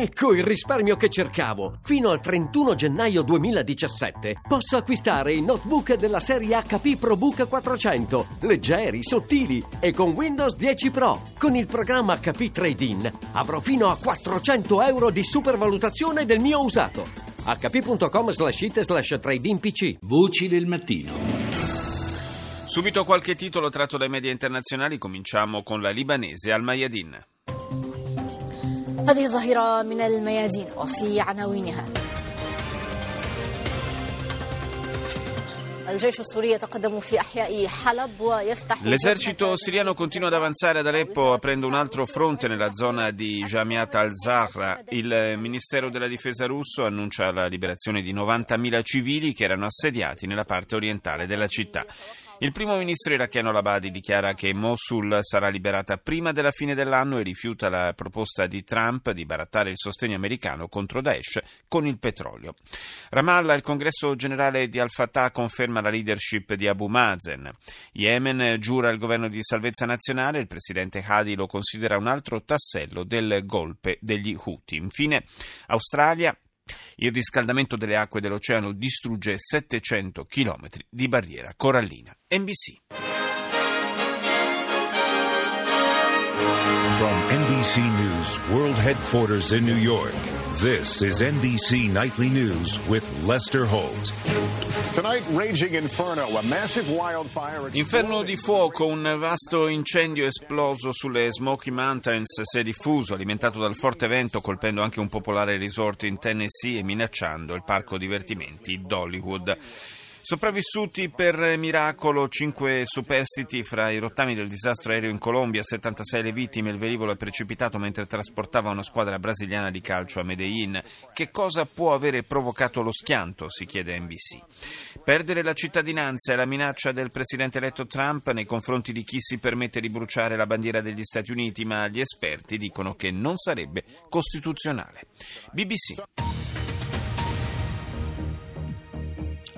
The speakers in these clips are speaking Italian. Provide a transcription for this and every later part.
Ecco il risparmio che cercavo! Fino al 31 gennaio 2017 posso acquistare i notebook della serie HP ProBook 400, leggeri, sottili e con Windows 10 Pro. Con il programma HP Trade-in avrò fino a 400 euro di supervalutazione del mio usato. hp.com slash it slash pc Voci del mattino. Subito qualche titolo tratto dai media internazionali, cominciamo con la libanese Al Mayadin. هذه ظاهرة من الميادين وفي عناوينها الجيش السوري يتقدم في أحياء حلب ويفتح L'esercito siriano continua ad avanzare ad Aleppo aprendo un altro fronte nella zona di Jamiat al-Zahra. Il Ministero della Difesa russo annuncia la liberazione di 90.000 civili che erano assediati nella parte orientale della città. Il primo ministro iracheno Labadi dichiara che Mosul sarà liberata prima della fine dell'anno e rifiuta la proposta di Trump di barattare il sostegno americano contro Daesh con il petrolio. Ramallah, il congresso generale di Al-Fatah conferma la leadership di Abu Mazen. Yemen giura il governo di salvezza nazionale, il presidente Hadi lo considera un altro tassello del golpe degli Houthi. Infine, Australia, il riscaldamento delle acque dell'oceano distrugge 700 km di barriera corallina. NBC. From NBC News World Headquarters in New York, this is NBC Nightly News with Lester Holt. Tonight, raging inferno, a massive wildfire. Inferno di fuoco, un vasto incendio esploso sulle Smoky Mountains si è diffuso, alimentato dal forte vento, colpendo anche un popolare resort in Tennessee e minacciando il parco divertimenti Dollywood. Sopravvissuti per miracolo cinque superstiti fra i rottami del disastro aereo in Colombia, 76 le vittime, il velivolo è precipitato mentre trasportava una squadra brasiliana di calcio a Medellin. Che cosa può avere provocato lo schianto? si chiede NBC. Perdere la cittadinanza è la minaccia del presidente eletto Trump nei confronti di chi si permette di bruciare la bandiera degli Stati Uniti, ma gli esperti dicono che non sarebbe costituzionale. BBC.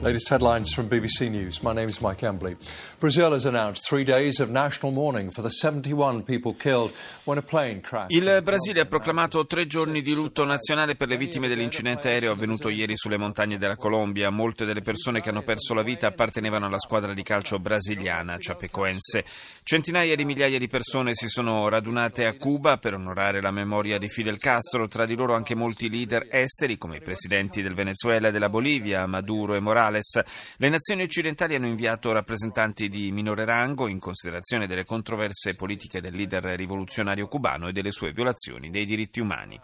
Latest headlines from BBC News. My name is Mike Embley. Brazil has announced three days of national mourning for the 71 people killed when a plane crashed. Il Brasile ha proclamato tre giorni di lutto nazionale per le vittime dell'incidente aereo avvenuto ieri sulle montagne della Colombia. Molte delle persone che hanno perso la vita appartenevano alla squadra di calcio brasiliana Chapecoense. Centinaia di migliaia di persone si sono radunate a Cuba per onorare la memoria di Fidel Castro, tra di loro anche molti leader esteri come i presidenti del Venezuela e della Bolivia, Maduro e Morales. Le nazioni occidentali hanno inviato rappresentanti di minore rango in considerazione delle controverse politiche del leader rivoluzionario cubano e delle sue violazioni dei diritti umani.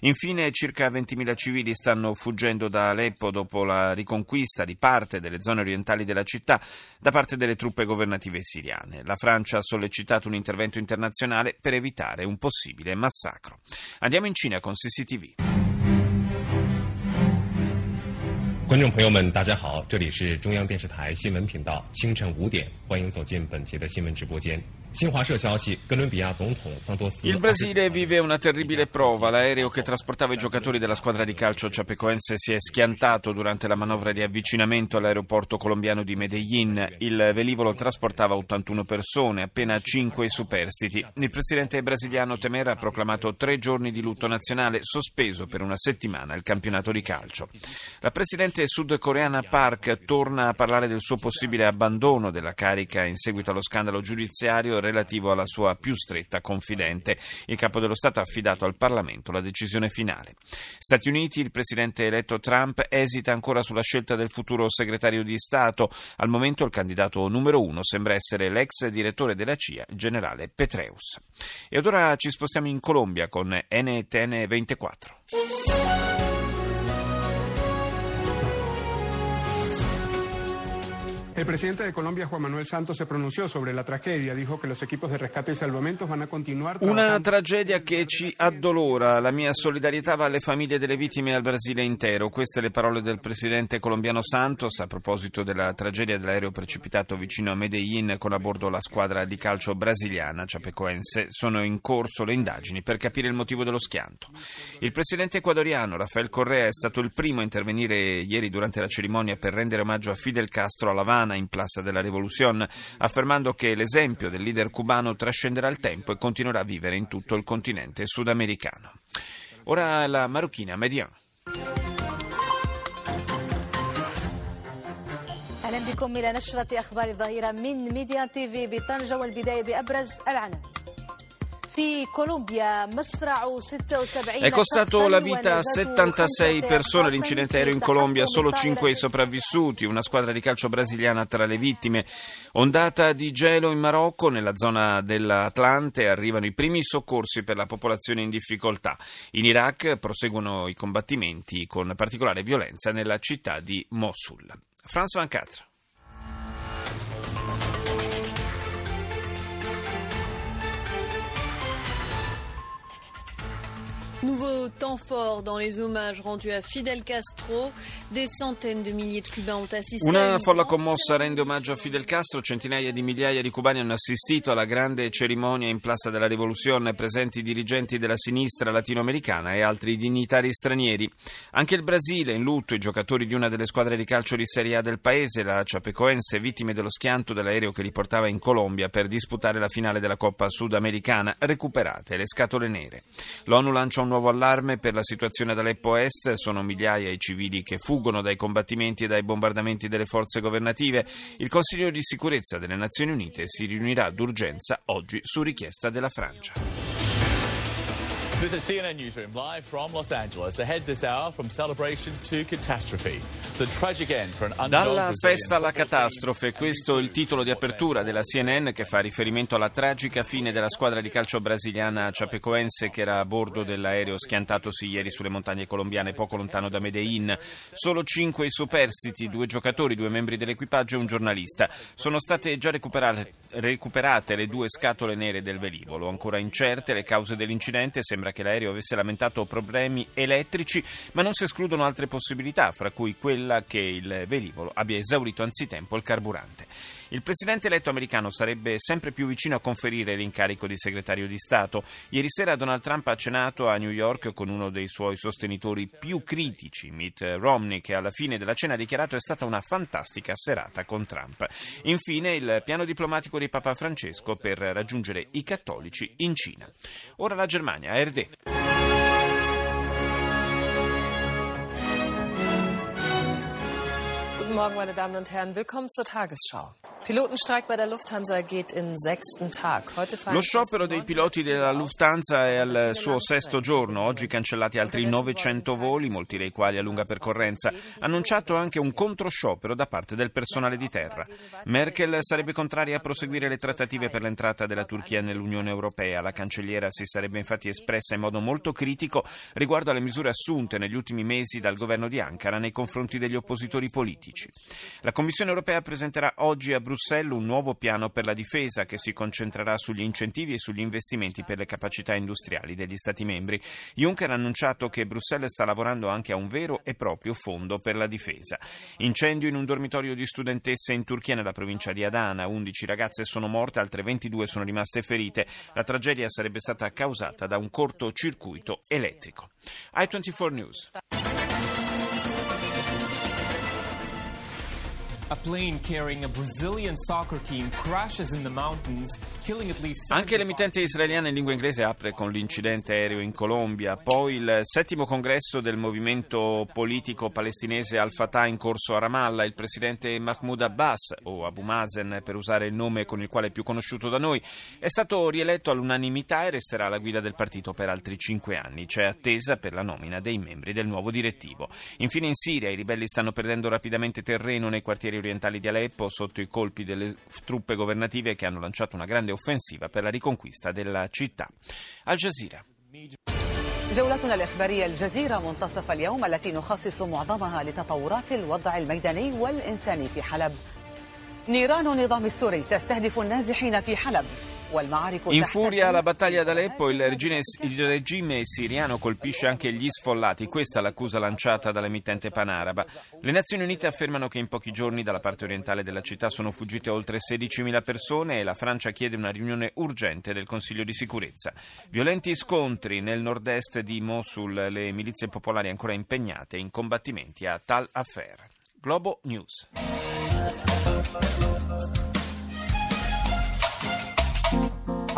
Infine, circa 20.000 civili stanno fuggendo da Aleppo dopo la riconquista di parte delle zone orientali della città da parte delle truppe governative siriane. La Francia ha sollecitato un intervento internazionale per evitare un possibile massacro. Andiamo in Cina con CCTV. 观众朋友们，大家好，这里是中央电视台新闻频道，清晨五点，欢迎走进本节的新闻直播间。新华社消息，哥伦比亚总统桑多斯。 Il Brasile vive una terribile prova. L'aereo che trasportava i giocatori della squadra di calcio Chapecoense si è schiantato durante la manovra di avvicinamento all'aeroporto colombiano di Medellin. Il velivolo trasportava 81 persone, appena 5 superstiti. Il presidente brasiliano Temer ha proclamato tre giorni di lutto nazionale, sospeso per una settimana il campionato di calcio. La presidente sudcoreana Park torna a parlare del suo possibile abbandono della carica in seguito allo scandalo giudiziario relativo alla sua più stretta confidente. Il capo dello Stato ha affidato al Parlamento la decisione finale. Stati Uniti, il presidente eletto Trump esita ancora sulla scelta del futuro segretario di Stato. Al momento il candidato numero uno sembra essere l'ex direttore della CIA, il generale Petreus. E ora ci spostiamo in Colombia con NTN 24. El presidente de Colombia, Juan Manuel Santos, se pronunció sobre la tragedia. Dijo que los equipos de rescate y salvamentos van a continuar Una tragedia che ci addolora. La mia solidarietà va alle famiglie delle vittime e al Brasile intero. Queste le parole del presidente colombiano Santos a proposito della tragedia dell'aereo precipitato vicino a Medellin con a bordo la squadra di calcio brasiliana Chapecoense. Sono in corso le indagini per capire il motivo dello schianto. Il presidente ecuadoriano Rafael Correa è stato il primo a intervenire ieri durante la cerimonia per rendere omaggio a Fidel Castro a La Habana in Plaza della Revolución, affermando che l'esempio del leader cubano trascenderà il tempo e continuerà a vivere in tutto il continente sudamericano. Ora la marocchina Median. اهلا بكم الى نشره اخبار الظهيره من ميديا تي في بطنجه والبدايه بابرز العناوين è costato la vita a 76 persone l'incidente aereo in Colombia, solo 5 i sopravvissuti, una squadra di calcio brasiliana tra le vittime. Ondata di gelo in Marocco, nella zona dell'Atlante arrivano i primi soccorsi per la popolazione in difficoltà. In Iraq proseguono i combattimenti con particolare violenza nella città di Mosul. France 24. Nouveau temps fort dans les hommages rendus a Fidel Castro. Des centaines de milliers de Cubains ont assisté. Una folla commossa rende omaggio a Fidel Castro. Centinaia di migliaia di cubani hanno assistito alla grande cerimonia in Plaza della Rivoluzione, presenti dirigenti della sinistra latinoamericana e altri dignitari stranieri. Anche il Brasile in lutto, i giocatori di una delle squadre di calcio di Serie A del paese, la Chapecoense, vittime dello schianto dell'aereo che li portava in Colombia per disputare la finale della Coppa Sudamericana, recuperate le scatole nere. L'ONU lancia un nuovo allarme per la situazione ad Aleppo Est. Sono migliaia i civili che fuggono dai combattimenti e dai bombardamenti delle forze governative. Il Consiglio di sicurezza delle Nazioni Unite si riunirà d'urgenza oggi su richiesta della Francia. This is CNN Newsroom live from Los Angeles. Ahead this hour from celebrations to catastrophe. The tragic end for an unknown Dalla festa alla catastrofe, questo è il titolo di apertura della CNN che fa riferimento alla tragica fine della squadra di calcio brasiliana Chapecoense che era a bordo dell'aereo schiantatosi ieri sulle montagne colombiane poco lontano da Medellin. Solo cinque i superstiti, due giocatori, due membri dell'equipaggio e un giornalista. Sono state già recuperate, recuperate le due scatole nere del velivolo. Ancora incerte le cause dell'incidente, sembra sembra che l'aereo avesse lamentato problemi elettrici, ma non si escludono altre possibilità, fra cui quella che il velivolo abbia esaurito anzitempo il carburante. Il presidente eletto americano sarebbe sempre più vicino a conferire l'incarico di segretario di Stato. Ieri sera Donald Trump ha cenato a New York con uno dei suoi sostenitori più critici, Mitt Romney, che alla fine della cena ha dichiarato è stata una fantastica serata con Trump. Infine il piano diplomatico di Papa Francesco per raggiungere i cattolici in Cina. Ora la Germania, ARD. Guten Morgen, meine Damen und Herren. Willkommen zur Tagesschau. Lo sciopero dei piloti della Lufthansa è al suo sesto giorno. Oggi cancellati altri 900 voli, molti dei quali a lunga percorrenza. Annunciato anche un controsciopero da parte del personale di terra. Merkel sarebbe contraria a proseguire le trattative per l'entrata della Turchia nell'Unione Europea. La cancelliera si sarebbe infatti espressa in modo molto critico riguardo alle misure assunte negli ultimi mesi dal governo di Ankara nei confronti degli oppositori politici. La Commissione Europea presenterà oggi a Bruxelles un nuovo piano per la difesa che si concentrerà sugli incentivi e sugli investimenti per le capacità industriali degli Stati membri. Juncker ha annunciato che Bruxelles sta lavorando anche a un vero e proprio fondo per la difesa. Incendio in un dormitorio di studentesse in Turchia nella provincia di Adana. 11 ragazze sono morte, altre 22 sono rimaste ferite. La tragedia sarebbe stata causata da un cortocircuito elettrico. I24 News. Anche l'emittente israeliana in lingua inglese apre con l'incidente aereo in Colombia, poi il settimo congresso del movimento politico palestinese Al-Fatah in corso a Ramallah, il presidente Mahmoud Abbas, o Abu Mazen per usare il nome con il quale è più conosciuto da noi, è stato rieletto all'unanimità e resterà alla guida del partito per altri cinque anni. C'è attesa per la nomina dei membri del nuovo direttivo. Infine in Siria i ribelli stanno perdendo rapidamente terreno nei quartieri orientali di Aleppo sotto i colpi delle truppe governative che hanno lanciato una grande offensiva per la riconquista della città. Al Jazeera. جولتنا الإخبارية الجزيرة منتصف اليوم التي نخصص معظمها لتطورات الوضع الميداني والإنساني في حلب نيران النظام السوري تستهدف النازحين في حلب in furia la battaglia d'Aleppo, il regime, il regime, siriano colpisce anche gli sfollati. Questa è l'accusa lanciata dall'emittente panaraba. Le Nazioni Unite affermano che in pochi giorni dalla parte orientale della città sono fuggite oltre 16.000 persone e la Francia chiede una riunione urgente del Consiglio di sicurezza. Violenti scontri nel nord-est di Mosul, le milizie popolari ancora impegnate in combattimenti a Tal Affair. Globo News.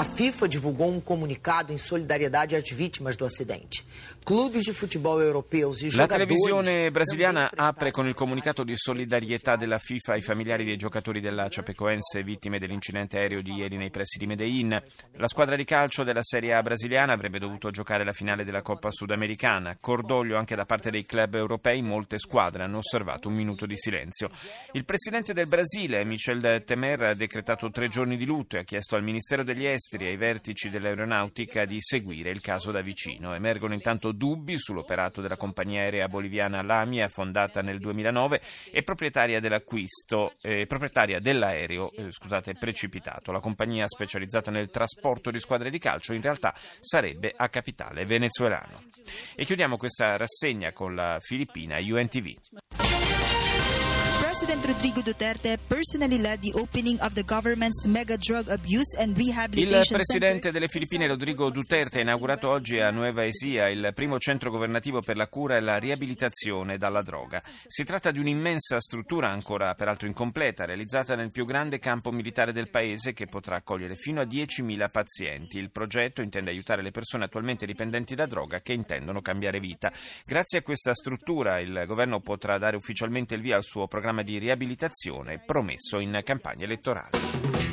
A FIFA divulgou um comunicado em solidariedade às vítimas do acidente. Clubes di futebol europeus e La televisione brasiliana apre con il comunicato di solidarietà della FIFA ai familiari dei giocatori della Chapecoense vittime dell'incidente aereo di ieri nei pressi di Medellin. La squadra di calcio della Serie A brasiliana avrebbe dovuto giocare la finale della Coppa Sudamericana. Cordoglio anche da parte dei club europei, molte squadre hanno osservato un minuto di silenzio. Il presidente del Brasile, Michel Temer, ha decretato tre giorni di lutto e ha chiesto al Ministero degli Esteri e ai vertici dell'aeronautica di seguire il caso da vicino. Emergono intanto dubbi sull'operato della compagnia aerea boliviana Lamia, fondata nel 2009 e proprietaria dell'acquisto, eh, proprietaria dell'aereo eh, scusate, precipitato. La compagnia specializzata nel trasporto di squadre di calcio in realtà sarebbe a capitale venezuelano. E chiudiamo questa rassegna con la Filippina UNTV. President Rodrigo Duterte personally led the opening of the government's mega drug abuse and Il rehabilitation presidente center. delle Filippine Rodrigo Duterte ha inaugurato oggi a Nueva Ecija il primo centro governativo per la cura e la riabilitazione dalla droga. Si tratta di un'immensa struttura ancora peraltro incompleta, realizzata nel più grande campo militare del paese che potrà accogliere fino a 10.000 pazienti. Il progetto intende aiutare le persone attualmente dipendenti da droga che intendono cambiare vita. Grazie a questa struttura il governo potrà dare ufficialmente il via al suo programma di riabilitazione promesso in campagna elettorale.